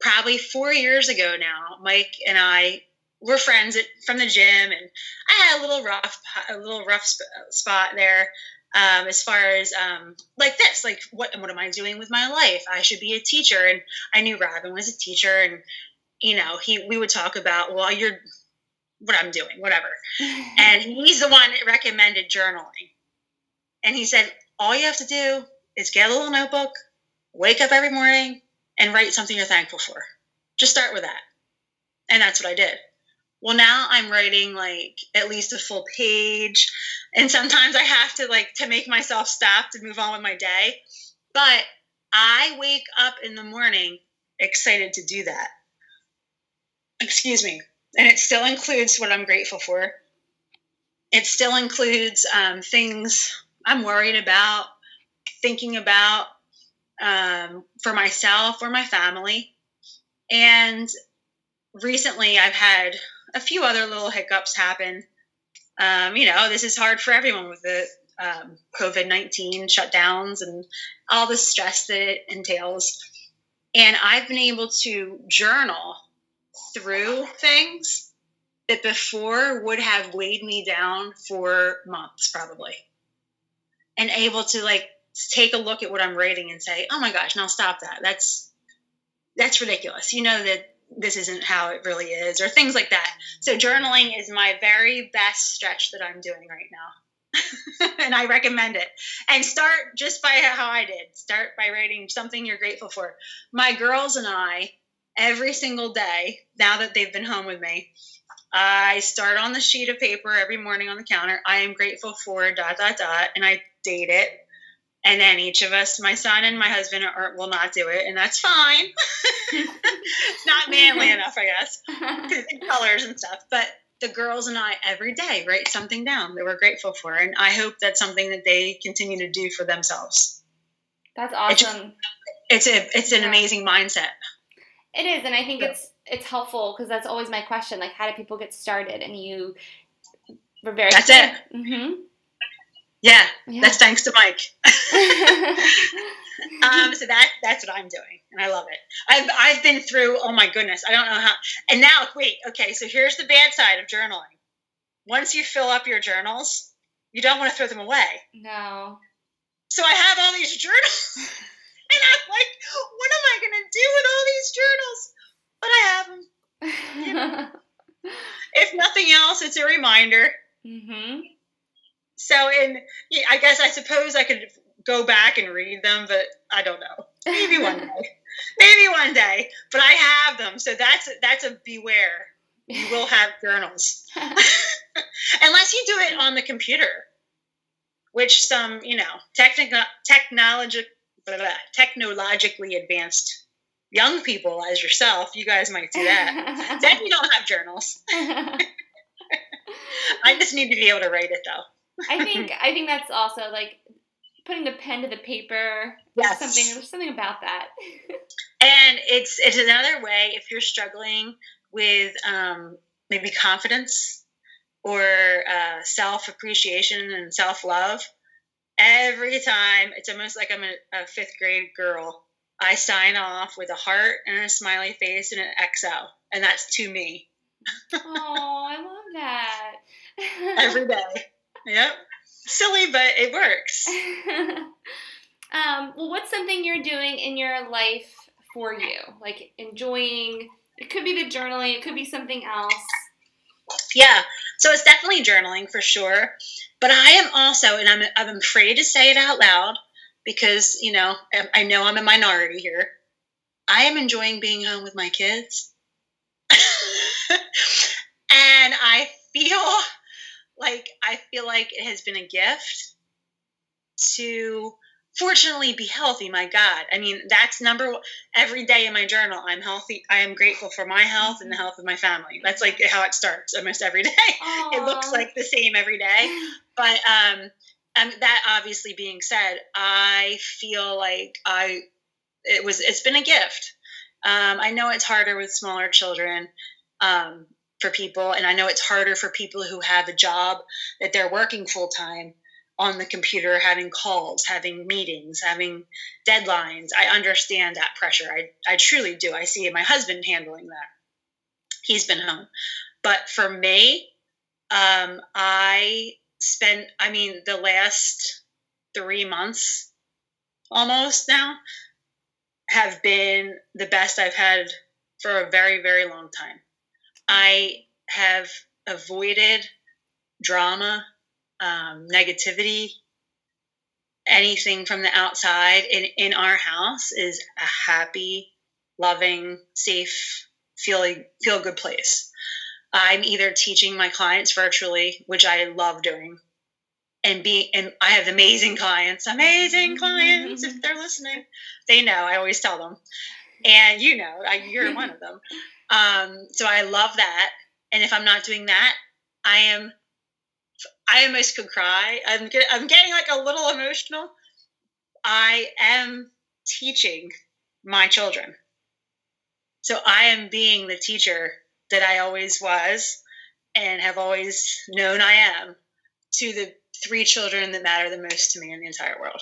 probably four years ago now. Mike and I were friends at, from the gym, and I had a little rough, a little rough sp- spot there. Um, as far as um, like this, like what what am I doing with my life? I should be a teacher, and I knew Robin was a teacher, and you know he we would talk about well you're what I'm doing, whatever. And he's the one that recommended journaling. And he said, all you have to do is get a little notebook, wake up every morning, and write something you're thankful for. Just start with that. And that's what I did. Well, now I'm writing like at least a full page. And sometimes I have to like to make myself stop to move on with my day. But I wake up in the morning excited to do that. Excuse me. and it still includes what I'm grateful for. It still includes um, things I'm worried about, thinking about um, for myself or my family. And recently, I've had a few other little hiccups happen. Um, you know, this is hard for everyone with the um, COVID 19 shutdowns and all the stress that it entails. And I've been able to journal through things that before would have weighed me down for months, probably. And able to like take a look at what I'm writing and say, oh my gosh, now stop that. That's that's ridiculous. You know that this isn't how it really is, or things like that. So journaling is my very best stretch that I'm doing right now. and I recommend it. And start just by how I did. Start by writing something you're grateful for. My girls and I, every single day, now that they've been home with me, I start on the sheet of paper every morning on the counter. I am grateful for dot dot dot, and I date it and then each of us, my son and my husband, are, will not do it, and that's fine. not manly enough, I guess, colors and stuff. But the girls and I every day write something down that we're grateful for, and I hope that's something that they continue to do for themselves. That's awesome. It's, it's a it's an yeah. amazing mindset. It is, and I think yeah. it's it's helpful because that's always my question: like, how do people get started? And you were very that's it. Mm-hmm. Yeah, yeah. that's thanks to Mike. um, so that that's what I'm doing, and I love it. I've I've been through. Oh my goodness, I don't know how. And now, wait, okay. So here's the bad side of journaling. Once you fill up your journals, you don't want to throw them away. No. So I have all these journals, and I'm like, what am I gonna do with all these journals? But I have them. You know? if nothing else, it's a reminder. Mm-hmm so in I guess I suppose I could go back and read them, but I don't know. Maybe one day. Maybe one day. But I have them, so that's that's a beware. You will have journals, unless you do it on the computer, which some you know technical technology technologically advanced young people as yourself, you guys might do that. then you don't have journals. I just need to be able to write it though. I think I think that's also like putting the pen to the paper. Yes. Something there's something about that. and it's it's another way if you're struggling with um, maybe confidence or uh, self appreciation and self love. Every time, it's almost like I'm a, a, fifth grade girl. I sign off with a heart and a smiley face and an XO, and that's to me. oh, I love that. Every day. Yep. Silly, but it works. um, well, what's something you're doing in your life for you? Like enjoying, it could be the journaling, it could be something else. Yeah. So it's definitely journaling for sure. But I am also, and I'm, I'm afraid to say it out loud because, you know, I know I'm a minority here. I am enjoying being home with my kids. and I feel like I feel like it has been a gift to fortunately be healthy my god. I mean that's number one every day in my journal i'm healthy i am grateful for my health and the health of my family. That's like how it starts almost every day. It looks like the same every day. But um and that obviously being said i feel like i it was it's been a gift. Um, i know it's harder with smaller children um, for people and i know it's harder for people who have a job that they're working full time on the computer having calls having meetings having deadlines. I understand that pressure. I, I truly do. I see my husband handling that. He's been home. But for me um, i spent i mean the last three months almost now have been the best i've had for a very very long time. I have avoided drama, um, negativity, anything from the outside. In, in our house is a happy, loving, safe, feeling feel good place. I'm either teaching my clients virtually, which I love doing, and be and I have amazing clients, amazing clients. If they're listening, they know. I always tell them, and you know, I, you're one of them. Um, so I love that. And if I'm not doing that, I am I almost could cry. I'm get, I'm getting like a little emotional. I am teaching my children. So I am being the teacher that I always was and have always known I am to the three children that matter the most to me in the entire world.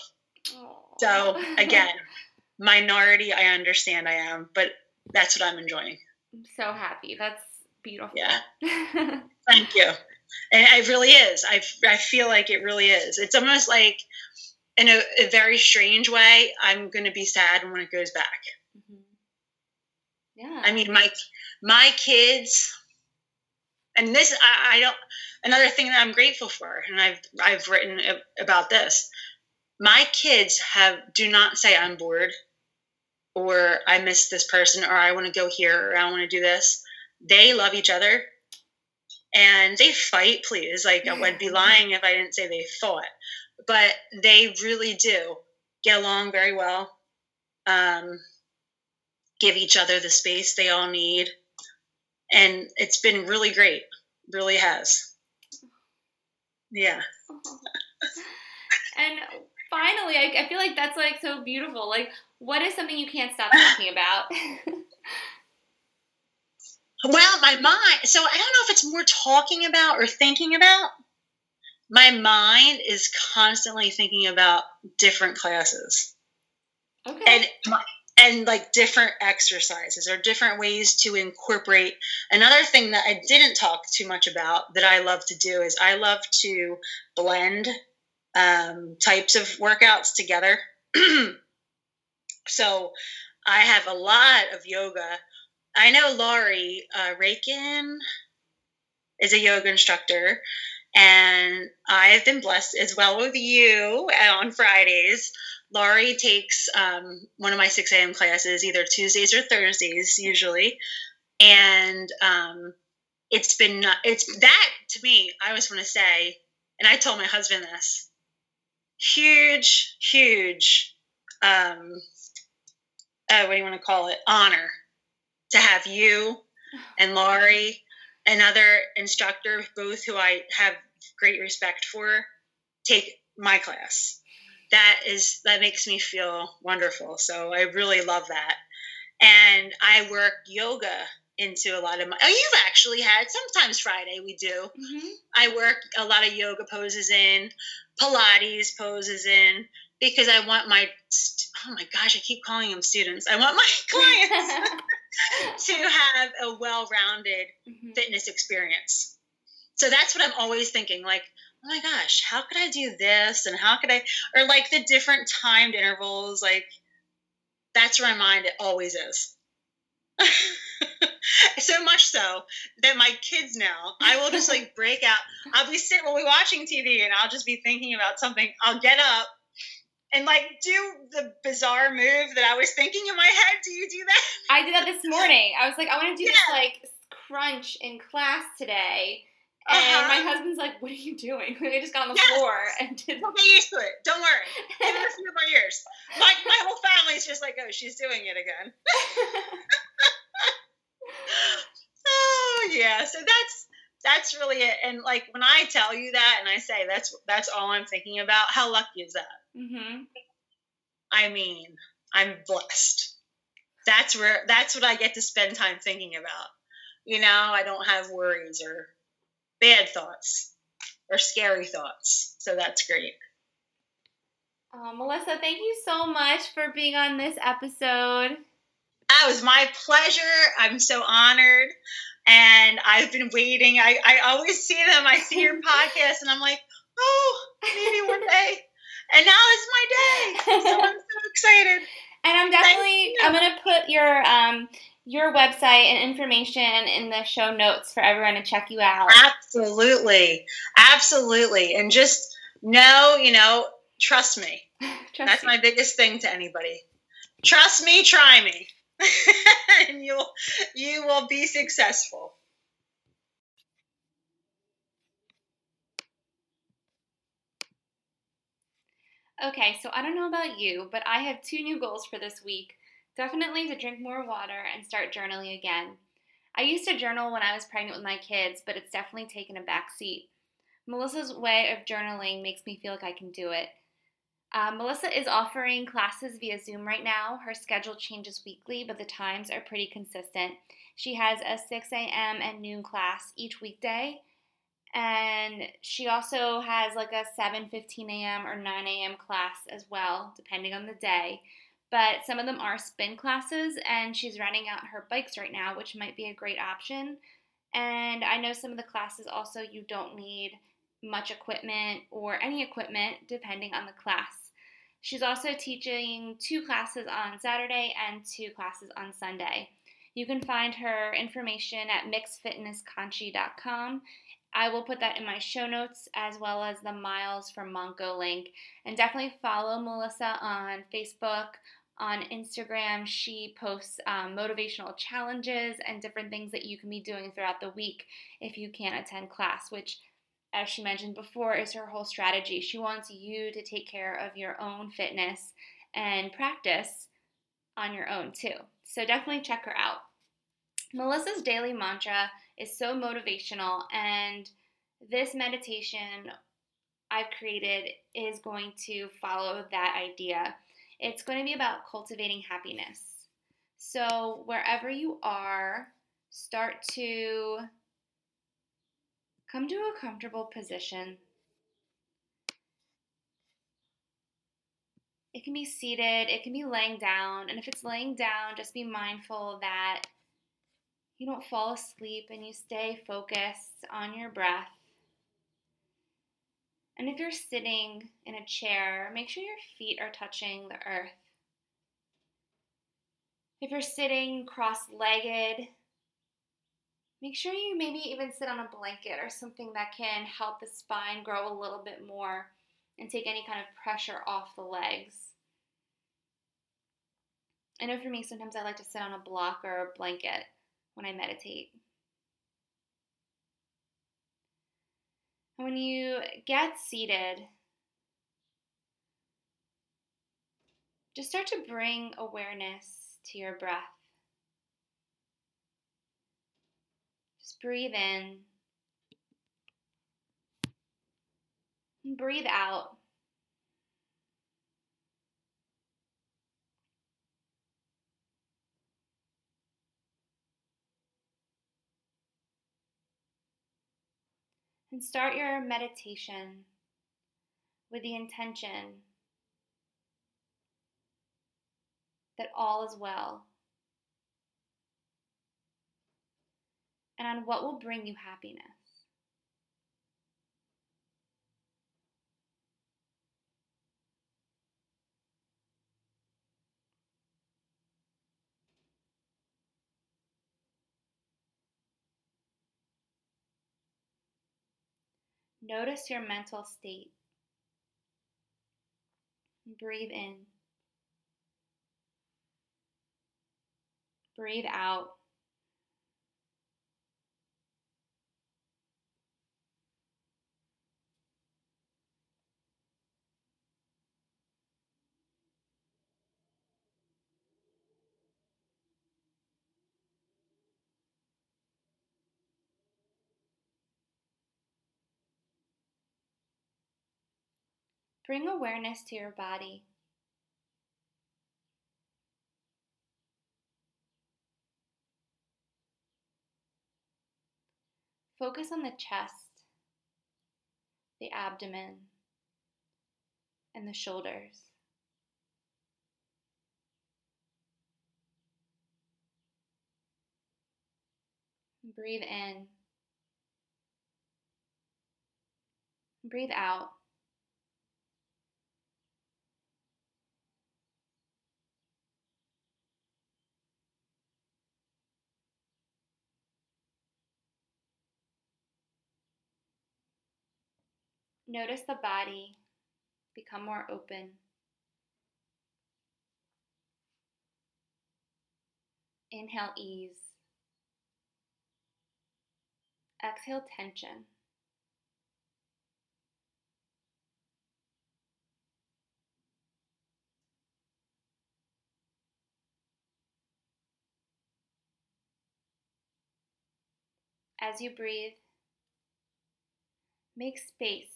Aww. So again, minority, I understand I am, but that's what I'm enjoying. I'm so happy. That's beautiful. Yeah. Thank you. And it really is. I, I feel like it really is. It's almost like, in a, a very strange way, I'm going to be sad when it goes back. Mm-hmm. Yeah. I mean, my my kids, and this I, I don't. Another thing that I'm grateful for, and I've I've written about this. My kids have do not say I'm bored, or I miss this person, or I want to go here, or I want to do this. They love each other and they fight please. Like i would be lying if i didn't say they fought. But they really do get along very well um, give each other the space they all need. And it's been really great. Really has. Yeah. And finally I, I feel like that's like so beautiful. Like what is something you can't stop talking about Well, my mind, so I don't know if it's more talking about or thinking about. My mind is constantly thinking about different classes. Okay. And and like different exercises or different ways to incorporate. Another thing that I didn't talk too much about that I love to do is I love to blend um, types of workouts together. so I have a lot of yoga I know Laurie uh, Rakin is a yoga instructor, and I have been blessed as well with you on Fridays. Laurie takes um, one of my 6 a.m. classes either Tuesdays or Thursdays, usually. And um, it's been, it's that to me, I always want to say, and I told my husband this huge, huge, um, uh, what do you want to call it? Honor to have you and Laurie, another instructor, both who I have great respect for, take my class. That is that makes me feel wonderful. So I really love that. And I work yoga into a lot of my oh you've actually had sometimes friday we do mm-hmm. i work a lot of yoga poses in pilates poses in because i want my oh my gosh i keep calling them students i want my clients to have a well-rounded mm-hmm. fitness experience. So that's what I'm always thinking like, oh my gosh, how could I do this and how could I or like the different timed intervals like that's where my mind it always is. so much so that my kids now, I will just like break out. I'll be sitting, we'll be watching TV and I'll just be thinking about something. I'll get up and like do the bizarre move that I was thinking in my head. Do you do that? I did that this morning. I was like, I want to do yeah. this like crunch in class today. And uh-huh. my husband's like, "What are you doing?" I just got on the yes. floor and did. Don't get used to it. Don't worry. Give it a few more years. My my whole family's just like, "Oh, she's doing it again." oh yeah. So that's that's really it. And like when I tell you that, and I say that's that's all I'm thinking about. How lucky is that? Mm-hmm. I mean, I'm blessed. That's where that's what I get to spend time thinking about. You know, I don't have worries or bad thoughts or scary thoughts. So that's great. Uh, Melissa, thank you so much for being on this episode. That was my pleasure. I'm so honored. And I've been waiting. I, I always see them. I see your podcast and I'm like, oh, maybe one day and now it's my day. So I'm so excited. And I'm definitely I'm gonna put your um your website and information in the show notes for everyone to check you out. Absolutely. Absolutely. And just know, you know, trust me. trust That's me. my biggest thing to anybody. Trust me, try me. and you'll you will be successful. Okay, so I don't know about you, but I have two new goals for this week. Definitely to drink more water and start journaling again. I used to journal when I was pregnant with my kids, but it's definitely taken a back seat. Melissa's way of journaling makes me feel like I can do it. Uh, Melissa is offering classes via Zoom right now. Her schedule changes weekly, but the times are pretty consistent. She has a 6 a.m. and noon class each weekday, and she also has like a 7:15 a.m. or 9 a.m. class as well, depending on the day. But some of them are spin classes, and she's renting out her bikes right now, which might be a great option. And I know some of the classes also you don't need much equipment or any equipment depending on the class. She's also teaching two classes on Saturday and two classes on Sunday. You can find her information at mixedfitnessconchi.com. I will put that in my show notes as well as the Miles from Montco link. And definitely follow Melissa on Facebook, on Instagram. She posts um, motivational challenges and different things that you can be doing throughout the week if you can't attend class, which as she mentioned before, is her whole strategy. She wants you to take care of your own fitness and practice on your own too. So definitely check her out. Melissa's daily mantra is so motivational, and this meditation I've created is going to follow that idea. It's going to be about cultivating happiness. So, wherever you are, start to Come to a comfortable position. It can be seated, it can be laying down, and if it's laying down, just be mindful that you don't fall asleep and you stay focused on your breath. And if you're sitting in a chair, make sure your feet are touching the earth. If you're sitting cross legged, Make sure you maybe even sit on a blanket or something that can help the spine grow a little bit more and take any kind of pressure off the legs. I know for me, sometimes I like to sit on a block or a blanket when I meditate. And when you get seated, just start to bring awareness to your breath. Just breathe in. Breathe out. And start your meditation with the intention that all is well. and on what will bring you happiness. Notice your mental state. Breathe in. Breathe out. Bring awareness to your body. Focus on the chest, the abdomen, and the shoulders. Breathe in. Breathe out. Notice the body become more open. Inhale ease. Exhale tension. As you breathe, make space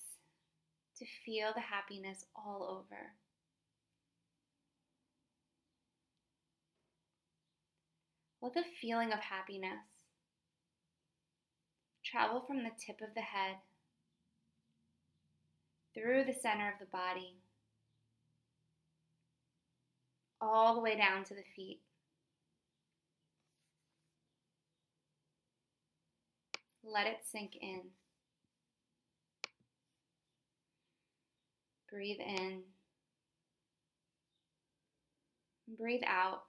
to feel the happiness all over. Let the feeling of happiness travel from the tip of the head through the center of the body, all the way down to the feet. Let it sink in. Breathe in. Breathe out.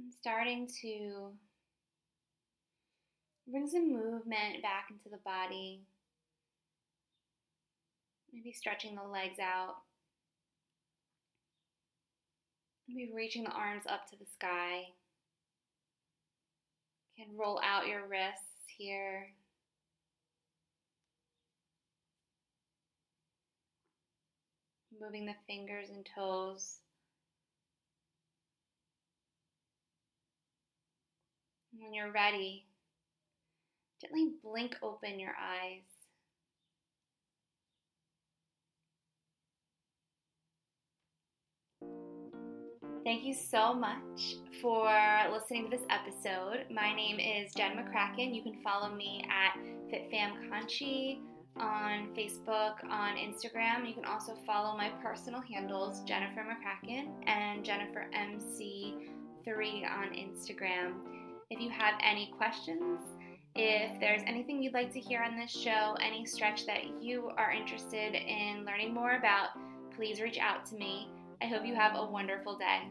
I'm starting to bring some movement back into the body. Maybe stretching the legs out. Maybe reaching the arms up to the sky. You can roll out your wrists here. Moving the fingers and toes. When you're ready, gently blink open your eyes. Thank you so much for listening to this episode. My name is Jen McCracken. You can follow me at FitFamConchi on Facebook, on Instagram. You can also follow my personal handles, Jennifer McCracken and Jennifer MC3 on Instagram. If you have any questions, if there's anything you'd like to hear on this show, any stretch that you are interested in learning more about, please reach out to me. I hope you have a wonderful day.